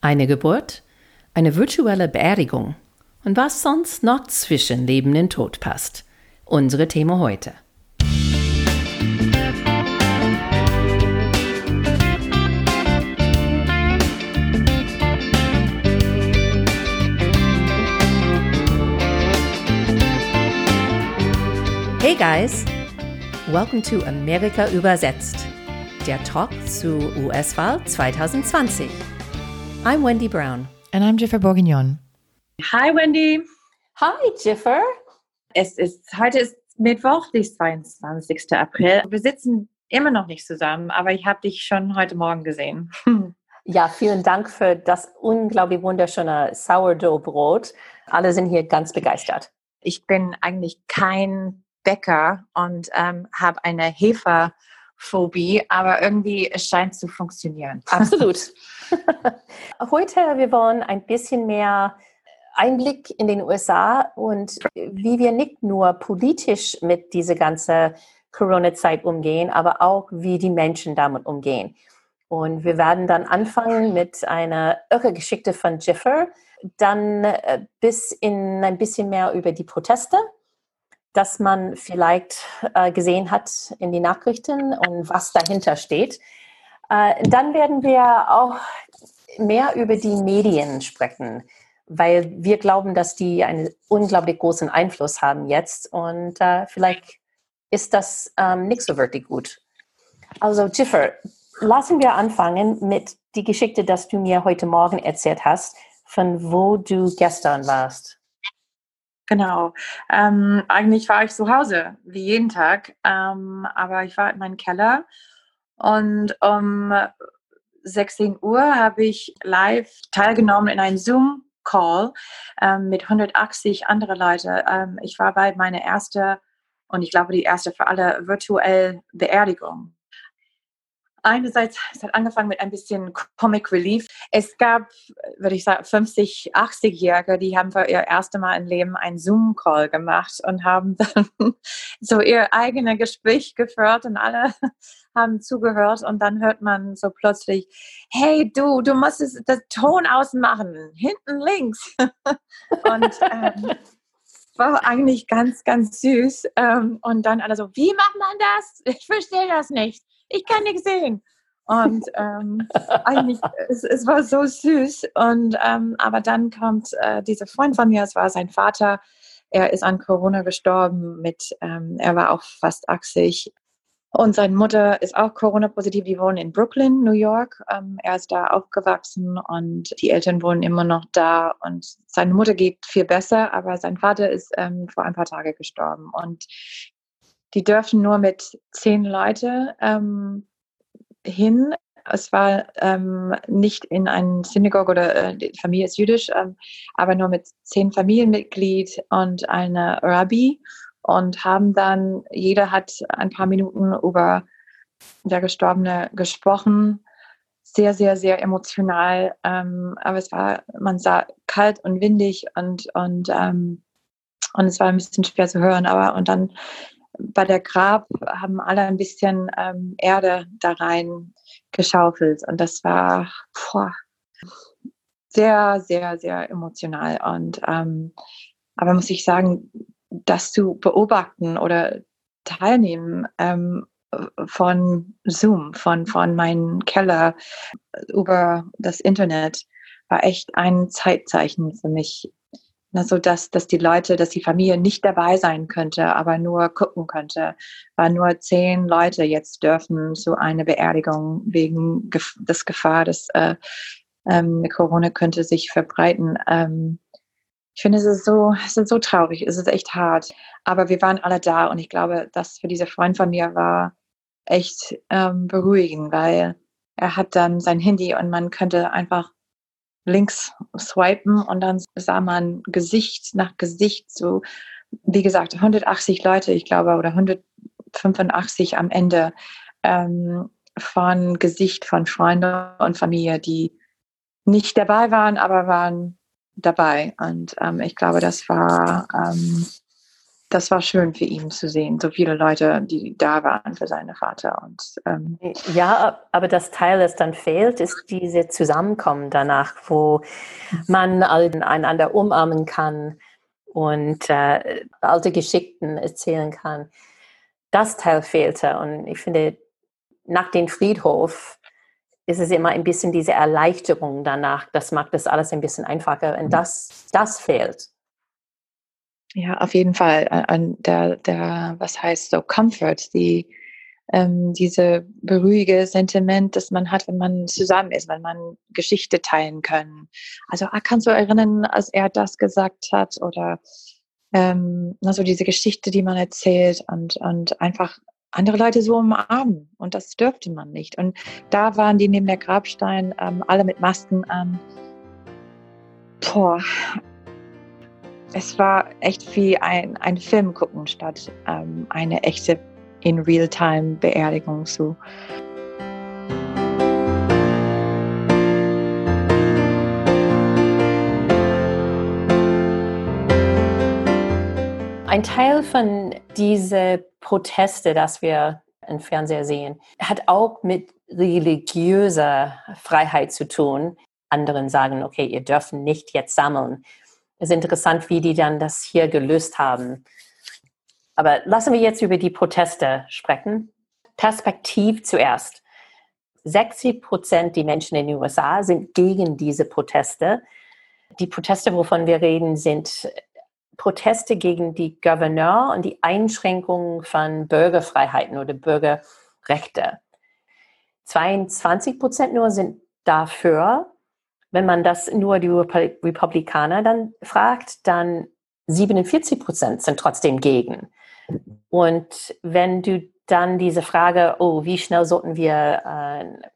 Eine Geburt, eine virtuelle Beerdigung und was sonst noch zwischen Leben und Tod passt. Unsere Thema heute. Hey guys, welcome to Amerika übersetzt, der Talk zu US-Wahl 2020. I'm Wendy Brown. And I'm Jiffer Bourguignon. Hi Wendy. Hi Jiffer. Es ist, heute ist Mittwoch, der 22. April. Wir sitzen immer noch nicht zusammen, aber ich habe dich schon heute Morgen gesehen. Ja, vielen Dank für das unglaublich wunderschöne Sourdough-Brot. Alle sind hier ganz begeistert. Ich bin eigentlich kein Bäcker und ähm, habe eine Heferphobie, aber irgendwie es scheint zu funktionieren. Absolut. Heute wir wollen ein bisschen mehr Einblick in den USA und wie wir nicht nur politisch mit dieser ganzen Corona-Zeit umgehen, aber auch wie die Menschen damit umgehen. Und wir werden dann anfangen mit einer irre Geschichte von Jiffer, dann äh, bis in ein bisschen mehr über die Proteste das man vielleicht äh, gesehen hat in den Nachrichten und was dahinter steht. Äh, dann werden wir auch mehr über die Medien sprechen, weil wir glauben, dass die einen unglaublich großen Einfluss haben jetzt und äh, vielleicht ist das ähm, nicht so wirklich gut. Also Jiffer, lassen wir anfangen mit die Geschichte, dass du mir heute Morgen erzählt hast, von wo du gestern warst. Genau. Ähm, eigentlich war ich zu Hause, wie jeden Tag, ähm, aber ich war in meinem Keller und um 16 Uhr habe ich live teilgenommen in einem Zoom-Call ähm, mit 180 anderen Leuten. Ähm, ich war bei meiner ersten und ich glaube die erste für alle virtuell Beerdigung einerseits, es hat angefangen mit ein bisschen Comic Relief. Es gab, würde ich sagen, 50, 80-Jährige, die haben für ihr erstes Mal im Leben einen Zoom-Call gemacht und haben dann so ihr eigenes Gespräch geführt und alle haben zugehört und dann hört man so plötzlich, hey du, du musst das Ton ausmachen, hinten links. und ähm, war eigentlich ganz, ganz süß. Ähm, und dann alle so, wie macht man das? Ich verstehe das nicht ich kann nichts sehen. Und ähm, eigentlich, es, es, war so süß. Und ähm, aber dann kommt äh, dieser Freund von mir, es war sein Vater, er ist an Corona gestorben mit, ähm, er war auch fast 80. Und seine Mutter ist auch Corona-positiv. Die wohnen in Brooklyn, New York. Ähm, er ist da aufgewachsen und die Eltern wohnen immer noch da. Und seine Mutter geht viel besser, aber sein Vater ist ähm, vor ein paar Tagen gestorben. Und die dürfen nur mit zehn Leute ähm, hin. Es war ähm, nicht in einem Synagoge oder äh, die Familie ist jüdisch, ähm, aber nur mit zehn Familienmitglied und einer Rabbi und haben dann, jeder hat ein paar Minuten über der Gestorbene gesprochen. Sehr, sehr, sehr emotional. Ähm, aber es war, man sah kalt und windig und, und, ähm, und es war ein bisschen schwer zu hören. Aber und dann bei der Grab haben alle ein bisschen ähm, Erde da rein geschaufelt und das war boah, sehr, sehr, sehr emotional. Und ähm, aber muss ich sagen, das zu beobachten oder teilnehmen ähm, von Zoom, von, von meinem Keller über das Internet, war echt ein Zeitzeichen für mich na, so dass, dass die Leute, dass die Familie nicht dabei sein könnte, aber nur gucken könnte, weil nur zehn Leute jetzt dürfen zu einer Beerdigung wegen des Gefahr, dass äh, ähm, Corona könnte sich verbreiten. Ähm, ich finde, es ist so, es ist so traurig, es ist echt hart. Aber wir waren alle da und ich glaube, das für diese Freund von mir war echt ähm, beruhigend, weil er hat dann sein Handy und man könnte einfach links swipen und dann sah man Gesicht nach Gesicht, so wie gesagt, 180 Leute, ich glaube, oder 185 am Ende ähm, von Gesicht von Freunden und Familie, die nicht dabei waren, aber waren dabei. Und ähm, ich glaube, das war, ähm, das war schön für ihn zu sehen, so viele Leute, die da waren für seinen Vater. Und, ähm ja, aber das Teil, das dann fehlt, ist diese Zusammenkommen danach, wo man einander umarmen kann und äh, alte Geschichten erzählen kann. Das Teil fehlte und ich finde, nach dem Friedhof ist es immer ein bisschen diese Erleichterung danach. Das macht das alles ein bisschen einfacher und das, das fehlt. Ja, auf jeden Fall. An der, der, was heißt so, Comfort, die, ähm, diese beruhige Sentiment, das man hat, wenn man zusammen ist, wenn man Geschichte teilen kann. Also ah, kannst du erinnern, als er das gesagt hat oder ähm, also diese Geschichte, die man erzählt und, und einfach andere Leute so umarmen und das dürfte man nicht. Und da waren die neben der Grabstein ähm, alle mit Masken an. Boah, es war echt wie ein, ein Film gucken statt ähm, eine echte in Realtime Beerdigung zu. Ein Teil von diese Proteste, das wir im Fernseher sehen, hat auch mit religiöser Freiheit zu tun. Anderen sagen, okay, ihr dürft nicht jetzt sammeln. Ist interessant, wie die dann das hier gelöst haben. Aber lassen wir jetzt über die Proteste sprechen. Perspektiv zuerst. 60 Prozent der Menschen in den USA sind gegen diese Proteste. Die Proteste, wovon wir reden, sind Proteste gegen die Gouverneur und die Einschränkungen von Bürgerfreiheiten oder Bürgerrechte. 22 Prozent nur sind dafür, wenn man das nur die Republikaner dann fragt, dann 47 Prozent sind trotzdem gegen. Und wenn du dann diese Frage, oh, wie schnell sollten wir äh,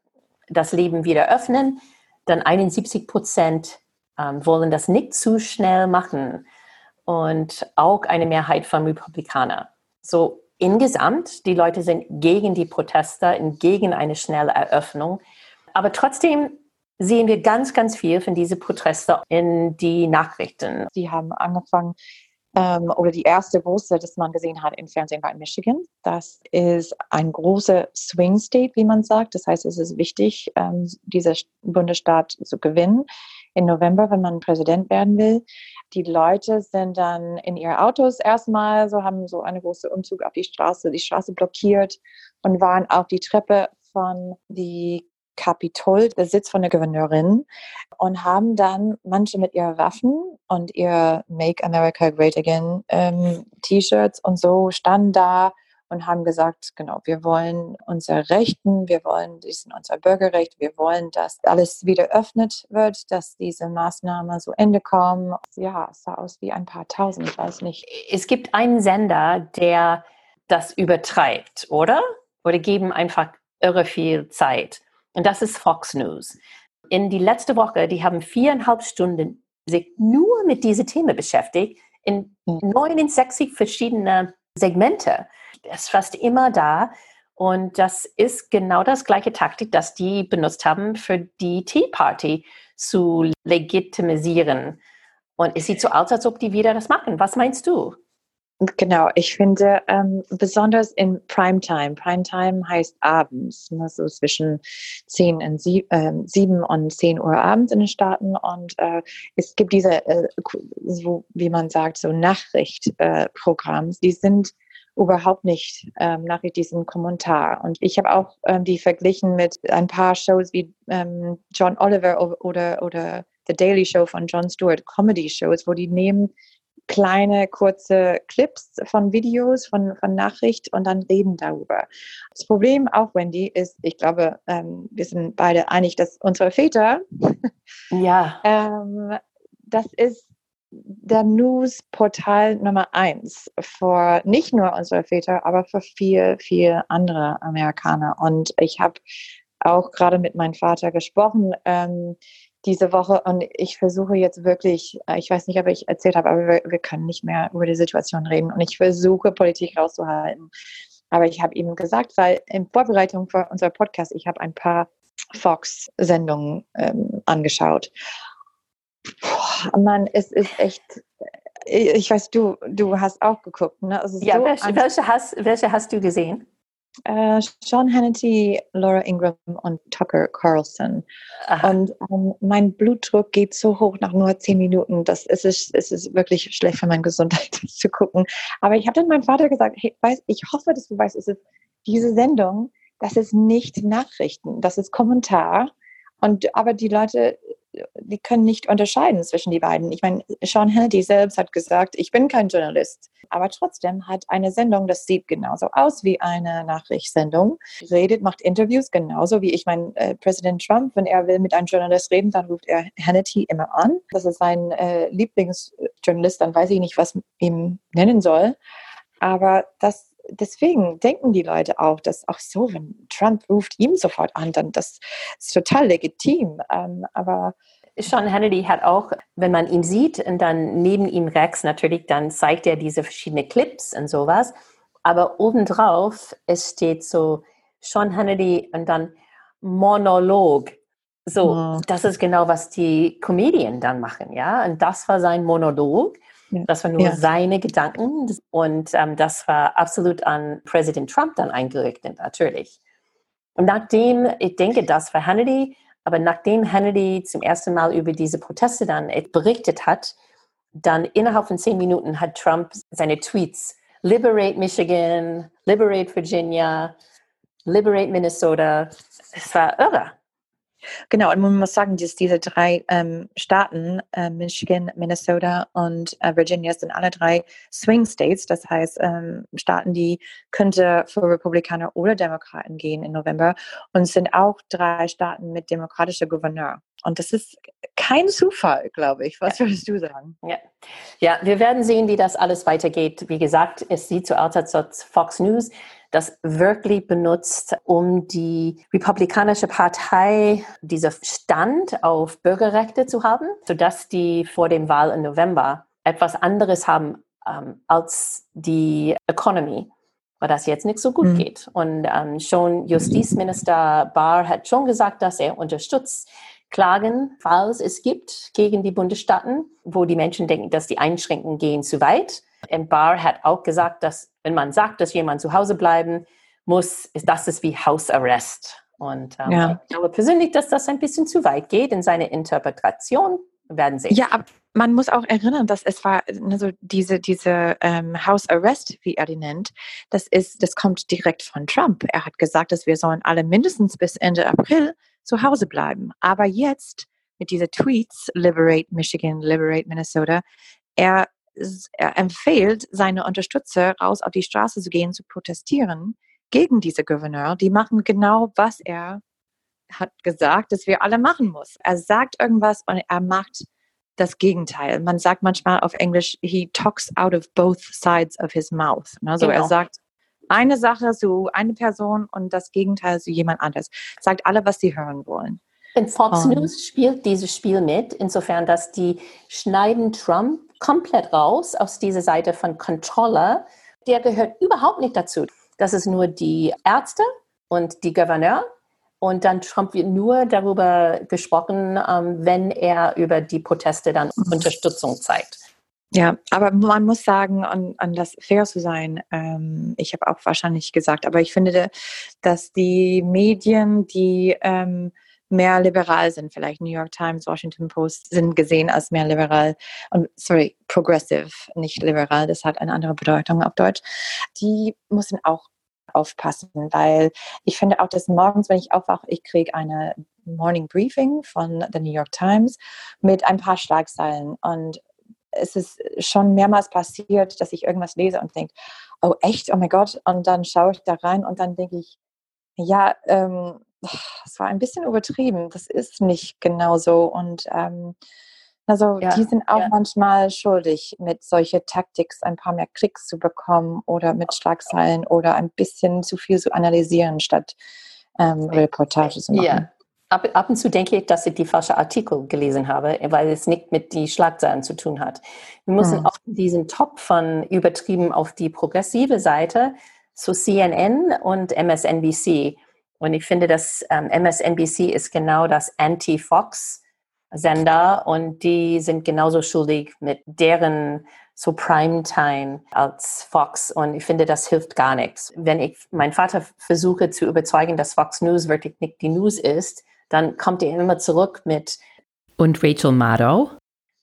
das Leben wieder öffnen, dann 71 Prozent ähm, wollen das nicht zu schnell machen und auch eine Mehrheit von Republikanern. So insgesamt, die Leute sind gegen die Proteste gegen eine schnelle Eröffnung. Aber trotzdem sehen wir ganz, ganz viel von diesen Protesten in die Nachrichten. Sie haben angefangen, ähm, oder die erste große, das man gesehen hat im Fernsehen, war in Michigan. Das ist ein großer Swing State, wie man sagt. Das heißt, es ist wichtig, ähm, dieser Bundesstaat zu gewinnen im November, wenn man Präsident werden will. Die Leute sind dann in ihre Autos erstmal, so haben so einen großen Umzug auf die Straße, die Straße blockiert und waren auf die Treppe von die Kapitol, der Sitz von der Gouverneurin, und haben dann manche mit ihren Waffen und ihr Make America Great Again ähm, T-Shirts und so standen da und haben gesagt, genau, wir wollen unsere Rechten, wir wollen diesen unser Bürgerrecht, wir wollen, dass alles wieder öffnet wird, dass diese Maßnahmen zu Ende kommen. Ja, es sah aus wie ein paar tausend, ich weiß nicht. Es gibt einen Sender, der das übertreibt, oder? Oder geben einfach irre viel Zeit. Und das ist Fox News. In die letzte Woche, die haben viereinhalb Stunden sich nur mit diesem Thema beschäftigt, in 69 hm. verschiedene Segmente. Es ist fast immer da. Und das ist genau das gleiche Taktik, das die benutzt haben, für die Tea Party zu legitimisieren. Und es sieht so aus, als ob die wieder das machen. Was meinst du? Genau, ich finde ähm, besonders in Primetime. Primetime heißt abends, ne, so zwischen 10 und 7, äh, 7 und 10 Uhr abends in den Staaten. Und äh, es gibt diese, äh, so wie man sagt, so Nachrichtprogramms, die sind überhaupt nicht ähm, nach diesem Kommentar. Und ich habe auch ähm, die verglichen mit ein paar Shows wie ähm, John Oliver oder, oder The Daily Show von John Stewart, Comedy-Shows, wo die nehmen kleine, kurze Clips von Videos, von, von Nachricht und dann reden darüber. Das Problem auch, Wendy, ist, ich glaube, ähm, wir sind beide einig, dass unsere Väter, ja. ähm, das ist der News-Portal Nummer eins für nicht nur unsere Väter, aber für viel, viel andere Amerikaner. Und ich habe auch gerade mit meinem Vater gesprochen, ähm, diese Woche und ich versuche jetzt wirklich, äh, ich weiß nicht, ob ich erzählt habe, aber wir, wir können nicht mehr über die Situation reden und ich versuche Politik rauszuhalten. Aber ich habe ihm gesagt, weil in Vorbereitung für unser Podcast, ich habe ein paar Fox-Sendungen ähm, angeschaut. Puh, Mann, es ist echt, ich weiß, du, du hast auch geguckt, ne? Ja, so welche, welche, hast, welche hast du gesehen? Äh, Sean Hannity, Laura Ingram und Tucker Carlson. Aha. Und ähm, mein Blutdruck geht so hoch nach nur zehn Minuten. Das ist, es ist wirklich schlecht für meine Gesundheit, das zu gucken. Aber ich habe dann meinem Vater gesagt, hey, weiß, ich hoffe, dass du weißt, es ist diese Sendung, das ist nicht Nachrichten, das ist Kommentar. Und aber die Leute die können nicht unterscheiden zwischen die beiden. Ich meine, Sean Hannity selbst hat gesagt, ich bin kein Journalist. Aber trotzdem hat eine Sendung, das sieht genauso aus wie eine Nachrichtssendung, redet, macht Interviews genauso wie ich meine, äh, Präsident Trump, wenn er will mit einem Journalist reden, dann ruft er Hannity immer an. Das ist sein äh, Lieblingsjournalist, dann weiß ich nicht, was ihm nennen soll. Aber das deswegen denken die Leute auch, dass auch so, wenn Trump ruft ihm sofort an, dann das ist total legitim. Ähm, aber Sean Hannity hat auch, wenn man ihn sieht und dann neben ihm Rex natürlich, dann zeigt er diese verschiedenen Clips und sowas. Aber obendrauf, es steht so Sean Hannity und dann Monolog. So, oh. das ist genau, was die Comedien dann machen, ja. Und das war sein Monolog. Ja. Das waren nur ja. seine Gedanken und ähm, das war absolut an Präsident Trump dann eingerichtet, natürlich. Und nachdem, ich denke, das war Hannity, aber nachdem Hannity zum ersten Mal über diese Proteste dann berichtet hat, dann innerhalb von zehn Minuten hat Trump seine Tweets Liberate Michigan, Liberate Virginia, Liberate Minnesota. Es war irre. Genau, und man muss sagen, dass diese drei ähm, Staaten, äh, Michigan, Minnesota und äh, Virginia, sind alle drei Swing States, das heißt ähm, Staaten, die könnte für Republikaner oder Demokraten gehen im November und sind auch drei Staaten mit demokratischer Gouverneur. Und das ist kein Zufall, glaube ich. Was würdest du sagen? Ja. ja, wir werden sehen, wie das alles weitergeht. Wie gesagt, es sieht so aus, als Fox News das wirklich benutzt, um die Republikanische Partei dieser Stand auf Bürgerrechte zu haben, sodass die vor dem Wahl im November etwas anderes haben ähm, als die Economy, weil das jetzt nicht so gut mhm. geht. Und ähm, schon Justizminister Barr hat schon gesagt, dass er unterstützt Klagen, falls es gibt, gegen die Bundesstaaten, wo die Menschen denken, dass die Einschränkungen gehen zu weit. Und Barr hat auch gesagt, dass wenn man sagt, dass jemand zu Hause bleiben muss, ist das ist wie Hausarrest. Und ähm, ja. ich glaube persönlich, dass das ein bisschen zu weit geht in seine Interpretation. werden sehen. Ja, aber man muss auch erinnern, dass es war also diese diese ähm, House Arrest, wie er die nennt, das ist das kommt direkt von Trump. Er hat gesagt, dass wir sollen alle mindestens bis Ende April zu Hause bleiben. Aber jetzt mit diesen Tweets Liberate Michigan, Liberate Minnesota, er empfiehlt seine Unterstützer raus auf die Straße zu gehen, zu protestieren gegen diese Gouverneur. Die machen genau, was er hat gesagt, dass wir alle machen muss. Er sagt irgendwas und er macht das Gegenteil. Man sagt manchmal auf Englisch, he talks out of both sides of his mouth. Also genau. er sagt eine Sache zu einer Person und das Gegenteil zu jemand anderes. Sagt alle, was sie hören wollen. Und Fox um, News spielt dieses Spiel mit, insofern, dass die schneiden Trump komplett raus aus dieser Seite von Controller. Der gehört überhaupt nicht dazu. Das ist nur die Ärzte und die Gouverneur. Und dann Trump wird nur darüber gesprochen, ähm, wenn er über die Proteste dann mhm. Unterstützung zeigt. Ja, aber man muss sagen, an, an das fair zu sein, ähm, ich habe auch wahrscheinlich gesagt, aber ich finde, dass die Medien, die ähm, mehr liberal sind. Vielleicht New York Times, Washington Post sind gesehen als mehr liberal und sorry, progressive, nicht liberal, das hat eine andere Bedeutung auf Deutsch. Die müssen auch aufpassen, weil ich finde auch, dass morgens, wenn ich aufwache, ich kriege eine Morning Briefing von der New York Times mit ein paar Schlagzeilen und es ist schon mehrmals passiert, dass ich irgendwas lese und denke, oh echt, oh mein Gott, und dann schaue ich da rein und dann denke ich, ja, ähm, es war ein bisschen übertrieben. Das ist nicht genau so. Und ähm, also ja, die sind auch ja. manchmal schuldig, mit solche Taktiks ein paar mehr Klicks zu bekommen oder mit Schlagzeilen oder ein bisschen zu viel zu analysieren, statt ähm, Reportage zu machen. Ja. Ab, ab, und zu denke ich, dass ich die falsche Artikel gelesen habe, weil es nicht mit die Schlagzeilen zu tun hat. Wir müssen hm. auch diesen Top von übertrieben auf die progressive Seite, so CNN und MSNBC. Und ich finde, dass ähm, MSNBC ist genau das Anti-Fox. Sender und die sind genauso schuldig mit deren so Primetime als Fox und ich finde, das hilft gar nichts. Wenn ich meinen Vater versuche zu überzeugen, dass Fox News wirklich nicht die News ist, dann kommt er immer zurück mit Und Rachel Maddow?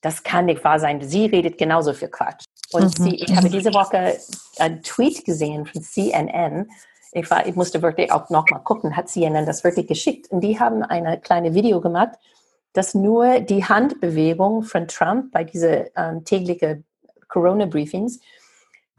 Das kann nicht wahr sein. Sie redet genauso viel Quatsch. Und mhm. sie, ich habe diese Woche einen Tweet gesehen von CNN. Ich, war, ich musste wirklich auch nochmal gucken, hat CNN das wirklich geschickt? Und die haben eine kleine Video gemacht, dass nur die Handbewegung von Trump bei diese ähm, tägliche Corona-Briefings,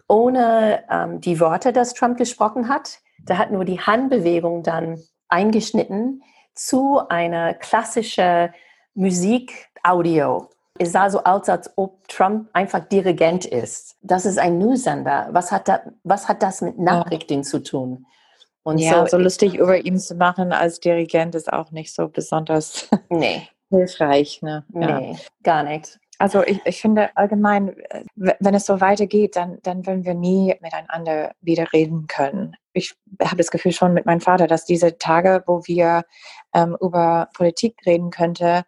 ohne ähm, die Worte, dass Trump gesprochen hat, da hat nur die Handbewegung dann eingeschnitten zu einer klassischen Musik-Audio. Es sah so aus, als ob Trump einfach Dirigent ist. Das ist ein News-Sender. Was hat, da, was hat das mit Nachrichten ja. zu tun? Und ja, so, so lustig über ihn zu machen als Dirigent ist auch nicht so besonders nee. hilfreich. Ne? Ja. Nee, gar nicht. Also ich, ich finde allgemein, wenn es so weitergeht, dann, dann werden wir nie miteinander wieder reden können. Ich habe das Gefühl schon mit meinem Vater, dass diese Tage, wo wir ähm, über Politik reden könnte,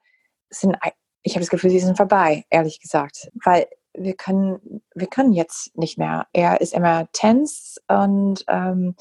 sind, ich habe das Gefühl, sie sind vorbei, ehrlich gesagt. Weil wir können, wir können jetzt nicht mehr. Er ist immer tense und ähm,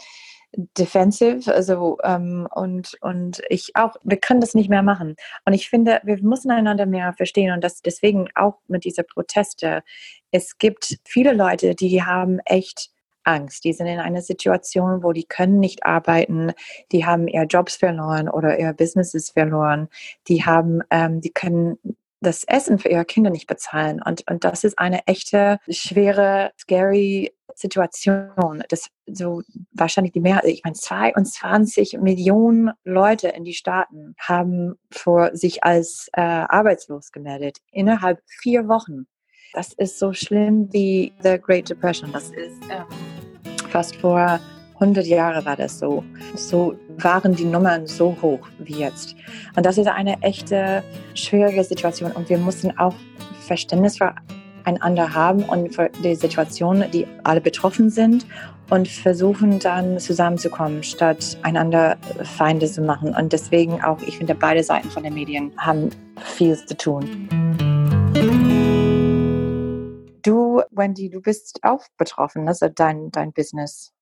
defensive, also ähm, und und ich auch, wir können das nicht mehr machen. Und ich finde, wir müssen einander mehr verstehen und das deswegen auch mit dieser Proteste. Es gibt viele Leute, die haben echt Angst. Die sind in einer Situation, wo die können nicht arbeiten, die haben ihre Jobs verloren oder ihre Businesses verloren, die haben, ähm, die können das Essen für ihre Kinder nicht bezahlen. Und, und das ist eine echte, schwere, scary Situation. Das so wahrscheinlich die Mehrheit, ich meine, 22 Millionen Leute in die Staaten haben vor sich als äh, arbeitslos gemeldet innerhalb vier Wochen. Das ist so schlimm wie the Great Depression. Das ist ähm, fast vor 100 Jahre war das so. So waren die Nummern so hoch wie jetzt. Und das ist eine echte schwierige Situation. Und wir mussten auch Verständnis für einander haben und für die Situation, die alle betroffen sind und versuchen dann zusammenzukommen, statt einander Feinde zu machen. Und deswegen auch, ich finde, beide Seiten von den Medien haben viel zu tun. Du, Wendy, du bist auch betroffen, also dein, dein Business.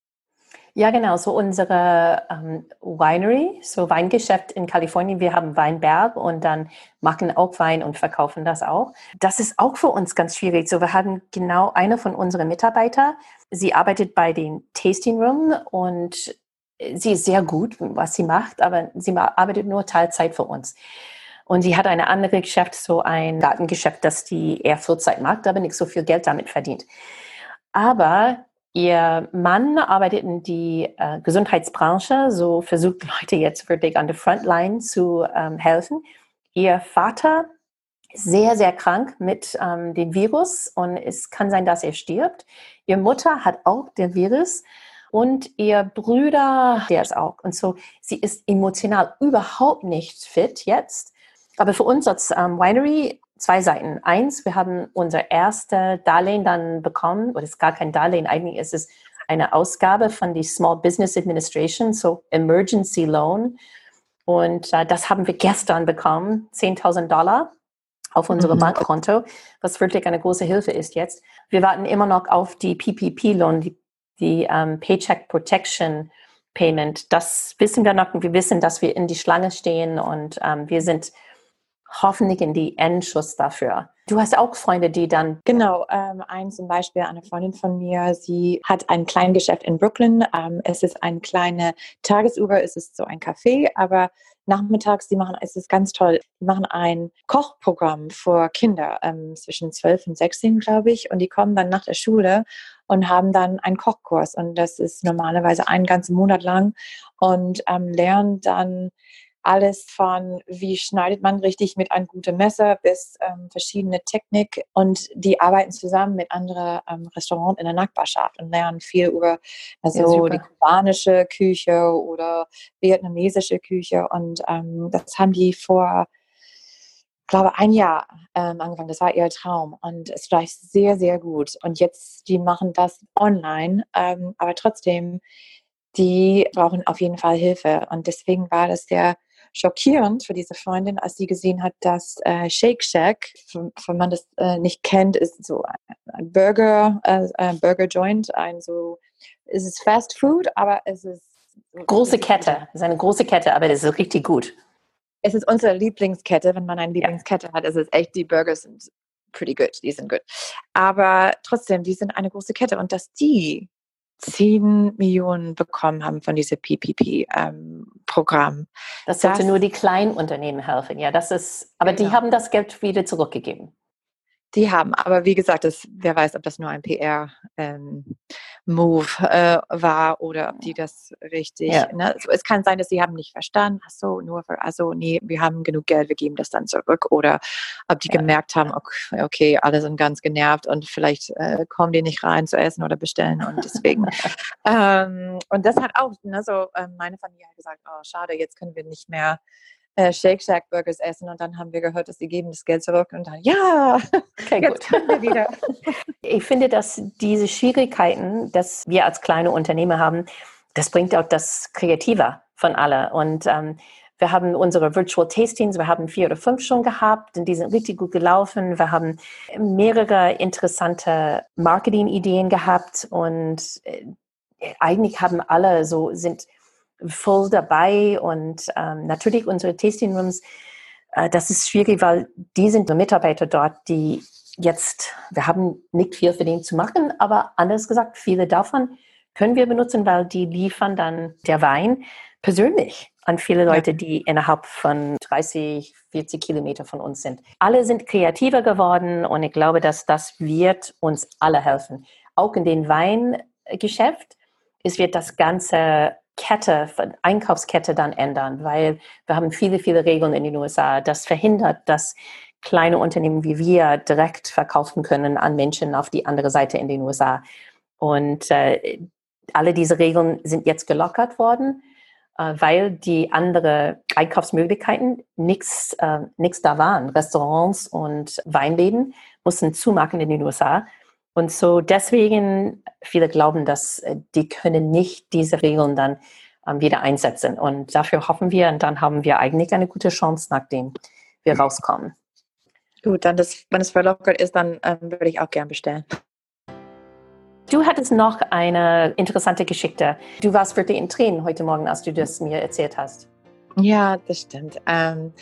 Ja, genau. So unsere ähm, Winery, so Weingeschäft in Kalifornien. Wir haben Weinberg und dann machen auch Wein und verkaufen das auch. Das ist auch für uns ganz schwierig. So, wir haben genau eine von unseren Mitarbeiter. Sie arbeitet bei den Tasting Room und sie ist sehr gut, was sie macht, aber sie arbeitet nur Teilzeit für uns. Und sie hat eine andere Geschäft, so ein Gartengeschäft, das die eher Vollzeit macht, aber nicht so viel Geld damit verdient. Aber Ihr Mann arbeitet in die äh, Gesundheitsbranche, so versucht Leute jetzt wirklich an der Frontline zu ähm, helfen. Ihr Vater ist sehr, sehr krank mit ähm, dem Virus und es kann sein, dass er stirbt. Ihr Mutter hat auch den Virus und ihr Bruder, der ist auch. Und so, sie ist emotional überhaupt nicht fit jetzt. Aber für uns als ähm, Winery zwei Seiten. Eins, wir haben unser erstes Darlehen dann bekommen, oder es ist gar kein Darlehen, eigentlich ist es eine Ausgabe von die Small Business Administration, so Emergency Loan. Und äh, das haben wir gestern bekommen, 10.000 Dollar auf unserem mhm. Bankkonto, was wirklich eine große Hilfe ist jetzt. Wir warten immer noch auf die PPP-Loan, die, die ähm, Paycheck Protection Payment. Das wissen wir noch wir wissen, dass wir in die Schlange stehen und ähm, wir sind hoffentlich in die Endschuss dafür. Du hast auch Freunde, die dann. Genau, ähm, ein zum Beispiel eine Freundin von mir, sie hat ein Kleingeschäft in Brooklyn. Ähm, es ist ein kleine Tagesuhr, es ist so ein Café, aber nachmittags, die machen, es ist ganz toll, die machen ein Kochprogramm für Kinder ähm, zwischen 12 und 16, glaube ich, und die kommen dann nach der Schule und haben dann einen Kochkurs und das ist normalerweise einen ganzen Monat lang und ähm, lernen dann alles von wie schneidet man richtig mit einem guten Messer bis ähm, verschiedene Technik und die arbeiten zusammen mit anderen ähm, Restaurants in der Nachbarschaft und lernen viel über also ja, die kubanische Küche oder vietnamesische Küche und ähm, das haben die vor glaube ein Jahr ähm, angefangen. Das war ihr Traum und es läuft sehr sehr gut und jetzt die machen das online, ähm, aber trotzdem die brauchen auf jeden Fall Hilfe und deswegen war das der schockierend für diese Freundin, als sie gesehen hat, dass äh, Shake Shack, wenn man das äh, nicht kennt, ist so ein Burger, äh, ein Burger Joint, ein so, es ist Fast Food, aber es ist große Kette, es ist eine große Kette, aber das ist richtig gut. Es ist unsere Lieblingskette, wenn man eine Lieblingskette ja. hat. Es ist echt, die Burger sind pretty good, die sind gut. Aber trotzdem, die sind eine große Kette und dass die 10 Millionen bekommen haben von diesem PPP-Programm. Ähm, das sollte das, nur die kleinen Unternehmen helfen. Ja, das ist, aber genau. die haben das Geld wieder zurückgegeben. Die haben, aber wie gesagt, das, wer weiß, ob das nur ein PR-Move ähm, äh, war oder ob die das richtig. Ja. Ne? Also es kann sein, dass sie haben nicht verstanden. Ach so, nur für, also nee, wir haben genug Geld, wir geben das dann zurück. Oder ob die ja. gemerkt haben, okay, okay, alle sind ganz genervt und vielleicht äh, kommen die nicht rein zu essen oder bestellen und deswegen. ähm, und das hat auch, ne, so äh, meine Familie hat gesagt, oh schade, jetzt können wir nicht mehr äh, Shake Shack Burgers essen und dann haben wir gehört, dass sie geben das Geld zurück und dann, ja, okay, jetzt können wir wieder. Ich finde, dass diese Schwierigkeiten, dass wir als kleine Unternehmer haben, das bringt auch das Kreative von alle und ähm, wir haben unsere Virtual Tastings, wir haben vier oder fünf schon gehabt und die sind richtig gut gelaufen. Wir haben mehrere interessante Marketing-Ideen gehabt und äh, eigentlich haben alle so, sind voll dabei und ähm, natürlich unsere Tasting Rooms, äh, das ist schwierig, weil die sind Mitarbeiter dort, die jetzt, wir haben nicht viel für den zu machen, aber anders gesagt, viele davon können wir benutzen, weil die liefern dann der Wein persönlich an viele Leute, die innerhalb von 30, 40 Kilometer von uns sind. Alle sind kreativer geworden und ich glaube, dass das wird uns alle helfen. Auch in den Weingeschäft. Es wird das ganze Kette, Einkaufskette dann ändern, weil wir haben viele, viele Regeln in den USA. Das verhindert, dass kleine Unternehmen wie wir direkt verkaufen können an Menschen auf die andere Seite in den USA. Und äh, alle diese Regeln sind jetzt gelockert worden, äh, weil die anderen Einkaufsmöglichkeiten nichts äh, da waren. Restaurants und Weinläden mussten zumachen in den USA. Und so deswegen, viele glauben, dass äh, die können nicht diese Regeln dann ähm, wieder einsetzen. Und dafür hoffen wir, und dann haben wir eigentlich eine gute Chance, nachdem wir rauskommen. Gut, dann das, wenn es verlockert ist, dann ähm, würde ich auch gern bestellen. Du hattest noch eine interessante Geschichte. Du warst wirklich in Tränen heute Morgen, als du das mir erzählt hast. Ja, das stimmt. Ähm,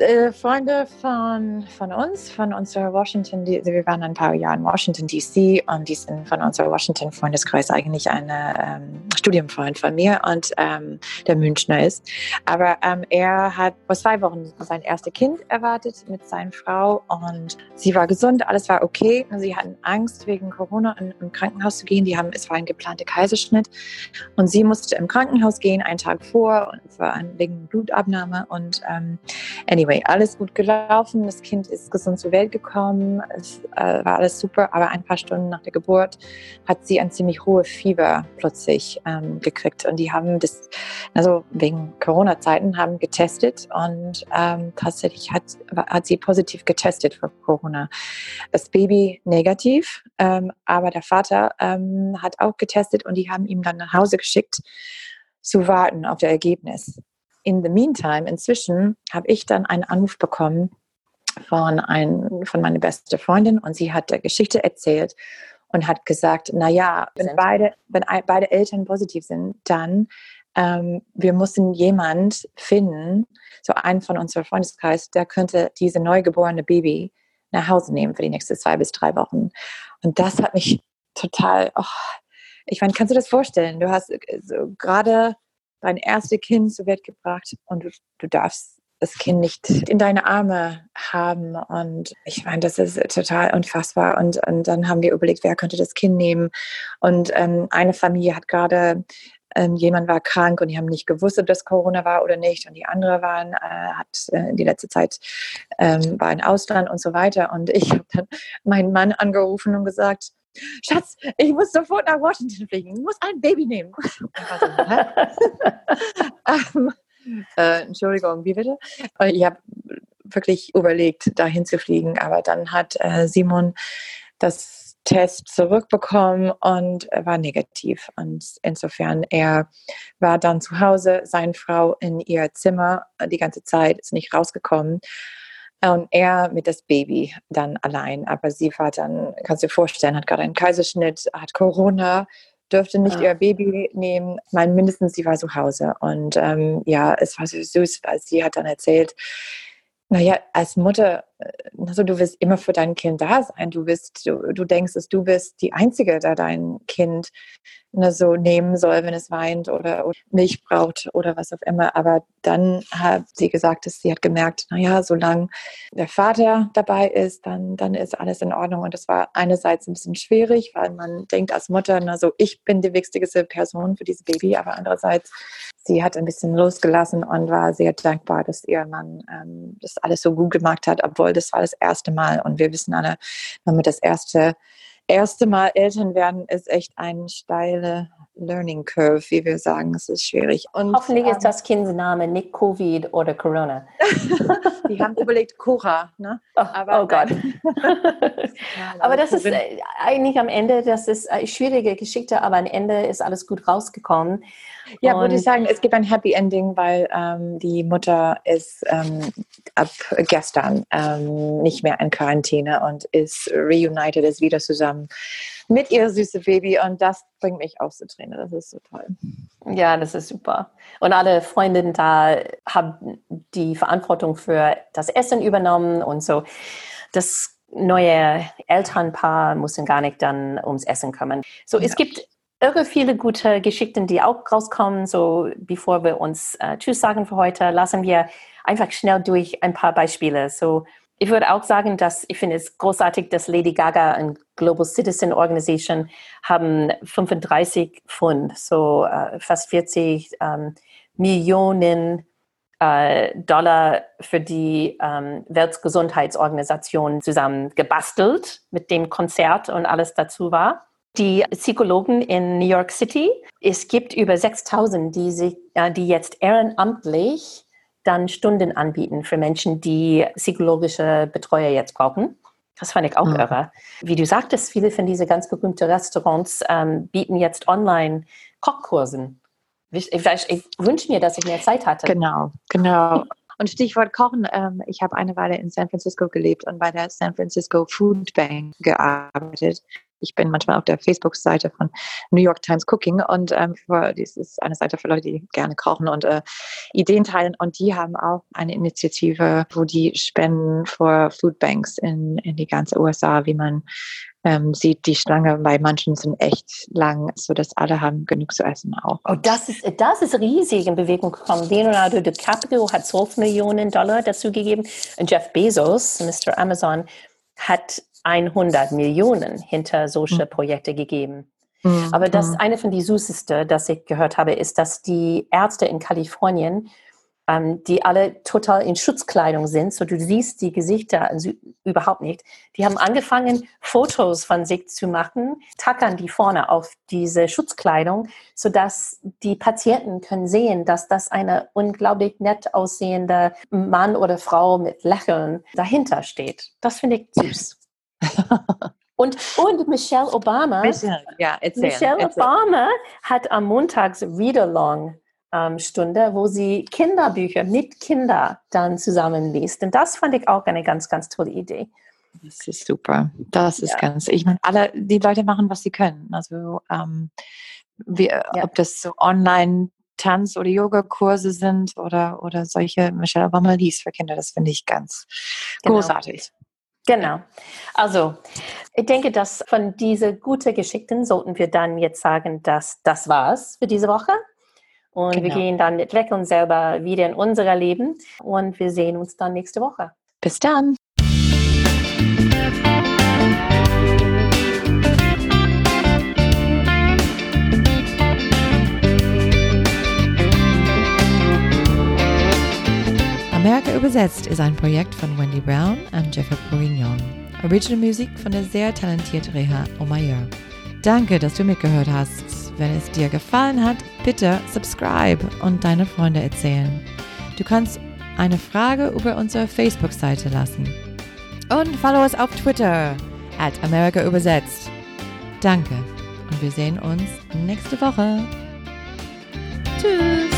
äh, Freunde von, von uns, von unserer Washington, die, wir waren ein paar Jahre in Washington DC und die sind von unserer Washington Freundeskreis eigentlich ein ähm, Studienfreund von mir und ähm, der Münchner ist. Aber ähm, er hat vor zwei Wochen sein erstes Kind erwartet mit seiner Frau und sie war gesund, alles war okay. Sie hatten Angst wegen Corona in, im Krankenhaus zu gehen. Die haben, es war ein geplanter Kaiserschnitt und sie musste im Krankenhaus gehen einen Tag vor und es war wegen Blutabnahme und ähm, anyway, anyway, alles gut gelaufen. Das Kind ist gesund zur Welt gekommen. Es äh, war alles super. Aber ein paar Stunden nach der Geburt hat sie ein ziemlich hohes Fieber plötzlich ähm, gekriegt. Und die haben das, also wegen Corona-Zeiten, haben getestet und ähm, tatsächlich hat, hat sie positiv getestet für Corona. Das Baby negativ, ähm, aber der Vater ähm, hat auch getestet und die haben ihm dann nach Hause geschickt zu warten auf das Ergebnis in the meantime, inzwischen habe ich dann einen Anruf bekommen von, ein, von meiner besten Freundin und sie hat der Geschichte erzählt und hat gesagt, na ja, wenn beide, wenn beide Eltern positiv sind, dann ähm, wir müssen jemand finden, so einen von unserem Freundeskreis, der könnte diese neugeborene Baby nach Hause nehmen für die nächsten zwei bis drei Wochen. Und das hat mich total, oh, ich meine, kannst du das vorstellen? Du hast äh, so gerade dein erstes Kind zur Welt gebracht und du, du darfst das Kind nicht in deine Arme haben. Und ich meine, das ist total unfassbar. Und, und dann haben wir überlegt, wer könnte das Kind nehmen. Und ähm, eine Familie hat gerade, ähm, jemand war krank und die haben nicht gewusst, ob das Corona war oder nicht. Und die andere waren, äh, hat äh, die letzte Zeit ähm, war in Ausland und so weiter. Und ich habe dann meinen Mann angerufen und gesagt, Schatz, ich muss sofort nach Washington fliegen. Ich muss ein Baby nehmen. ähm, äh, Entschuldigung, wie bitte? Ich habe wirklich überlegt, dahin zu fliegen, aber dann hat äh, Simon das Test zurückbekommen und er war negativ. Und insofern, er war dann zu Hause, seine Frau in ihr Zimmer die ganze Zeit, ist nicht rausgekommen. Und er mit das Baby dann allein. Aber sie war dann, kannst du dir vorstellen, hat gerade einen Kaiserschnitt, hat Corona, dürfte nicht ja. ihr Baby nehmen. Ich meine, mindestens sie war zu Hause. Und ähm, ja, es war so süß, weil sie hat dann erzählt, naja, als Mutter, also du wirst immer für dein Kind da sein. Du bist, du, du denkst, dass du bist die Einzige, der dein Kind ne, so nehmen soll, wenn es weint oder, oder, Milch braucht oder was auch immer. Aber dann hat sie gesagt, dass sie hat gemerkt, naja, solange der Vater dabei ist, dann, dann ist alles in Ordnung. Und das war einerseits ein bisschen schwierig, weil man denkt als Mutter, na so, ich bin die wichtigste Person für dieses Baby, aber andererseits sie hat ein bisschen losgelassen und war sehr dankbar, dass ihr Mann ähm, das alles so gut gemacht hat, obwohl das war das erste Mal. Und wir wissen alle, wir das erste erste Mal Eltern werden ist echt eine steile Learning Curve, wie wir sagen. Es ist schwierig. Und, Hoffentlich ähm, ist das Kindsname nicht Covid oder Corona. Die haben überlegt Cora. Ne? Oh, Aber, oh Gott. aber das ist äh, eigentlich am Ende, das ist eine schwierige Geschichte, aber am Ende ist alles gut rausgekommen. Ja, würde ich sagen, es gibt ein Happy Ending, weil ähm, die Mutter ist ähm, ab gestern ähm, nicht mehr in Quarantäne und ist reunited, ist wieder zusammen mit ihr süße Baby und das bringt mich auch zu Tränen. Das ist so toll. Ja, das ist super. Und alle Freundinnen da haben die Verantwortung für das Essen übernommen und so. Das neue Elternpaar muss gar nicht dann ums Essen kümmern. So, ja. es gibt irre viele gute Geschichten, die auch rauskommen. So, bevor wir uns äh, Tschüss sagen für heute, lassen wir einfach schnell durch ein paar Beispiele. So, ich würde auch sagen, dass ich finde es großartig, dass Lady Gaga und Global Citizen Organization haben 35 Pfund, so äh, fast 40 ähm, Millionen äh, Dollar für die ähm, Weltgesundheitsorganisation zusammen gebastelt mit dem Konzert und alles dazu war die Psychologen in New York City. Es gibt über 6000, die, sich, äh, die jetzt ehrenamtlich dann Stunden anbieten für Menschen, die psychologische Betreuer jetzt brauchen. Das fand ich auch mhm. irre. Wie du sagtest, viele von diesen ganz berühmten Restaurants ähm, bieten jetzt online Kochkursen. Ich, ich, ich, wünsche mir, dass ich mehr Zeit hatte. Genau, genau. Und Stichwort Kochen, ähm, ich habe eine Weile in San Francisco gelebt und bei der San Francisco Food Bank gearbeitet ich bin manchmal auf der Facebook-Seite von New York Times Cooking und ähm, das ist eine Seite für Leute, die gerne kochen und äh, Ideen teilen. Und die haben auch eine Initiative, wo die spenden für Foodbanks in, in die ganze USA, wie man ähm, sieht, die Schlange bei manchen sind echt lang, sodass alle haben genug zu essen auch. Oh, das ist, das ist riesig in Bewegung gekommen. Leonardo DiCaprio hat 12 Millionen Dollar dazu gegeben und Jeff Bezos, Mr. Amazon, hat 100 Millionen hinter solche hm. Projekte gegeben. Mhm. Aber das eine von die süßeste, das ich gehört habe, ist, dass die Ärzte in Kalifornien, ähm, die alle total in Schutzkleidung sind, so du siehst die Gesichter überhaupt nicht, die haben angefangen, Fotos von sich zu machen, tackern die vorne auf diese Schutzkleidung, sodass die Patienten können sehen, dass das eine unglaublich nett aussehende Mann oder Frau mit Lächeln dahinter steht. Das finde ich süß. Und, und Michelle Obama, Michelle, ja, erzähl, Michelle erzähl. Obama hat am Montags Read-Along ähm, Stunde, wo sie Kinderbücher mit Kindern dann zusammenliest. Und das fand ich auch eine ganz, ganz tolle Idee. Das ist super. Das ist ja. ganz, ich meine, alle, die Leute machen, was sie können. Also, ähm, wie, ja. ob das so online Tanz- oder Yogakurse sind oder, oder solche Michelle Obama liest für Kinder, das finde ich ganz genau. großartig. Genau. Also, ich denke, dass von diesen guten Geschichten sollten wir dann jetzt sagen, dass das war's für diese Woche. Und genau. wir gehen dann weg und selber wieder in unser Leben. Und wir sehen uns dann nächste Woche. Bis dann. Übersetzt ist ein Projekt von Wendy Brown und Jeffrey Bourignon. Original Musik von der sehr talentierten Reha Omayer. Danke, dass du mitgehört hast. Wenn es dir gefallen hat, bitte subscribe und deine Freunde erzählen. Du kannst eine Frage über unsere Facebook-Seite lassen. Und follow uns auf Twitter at Amerika übersetzt. Danke und wir sehen uns nächste Woche. Tschüss.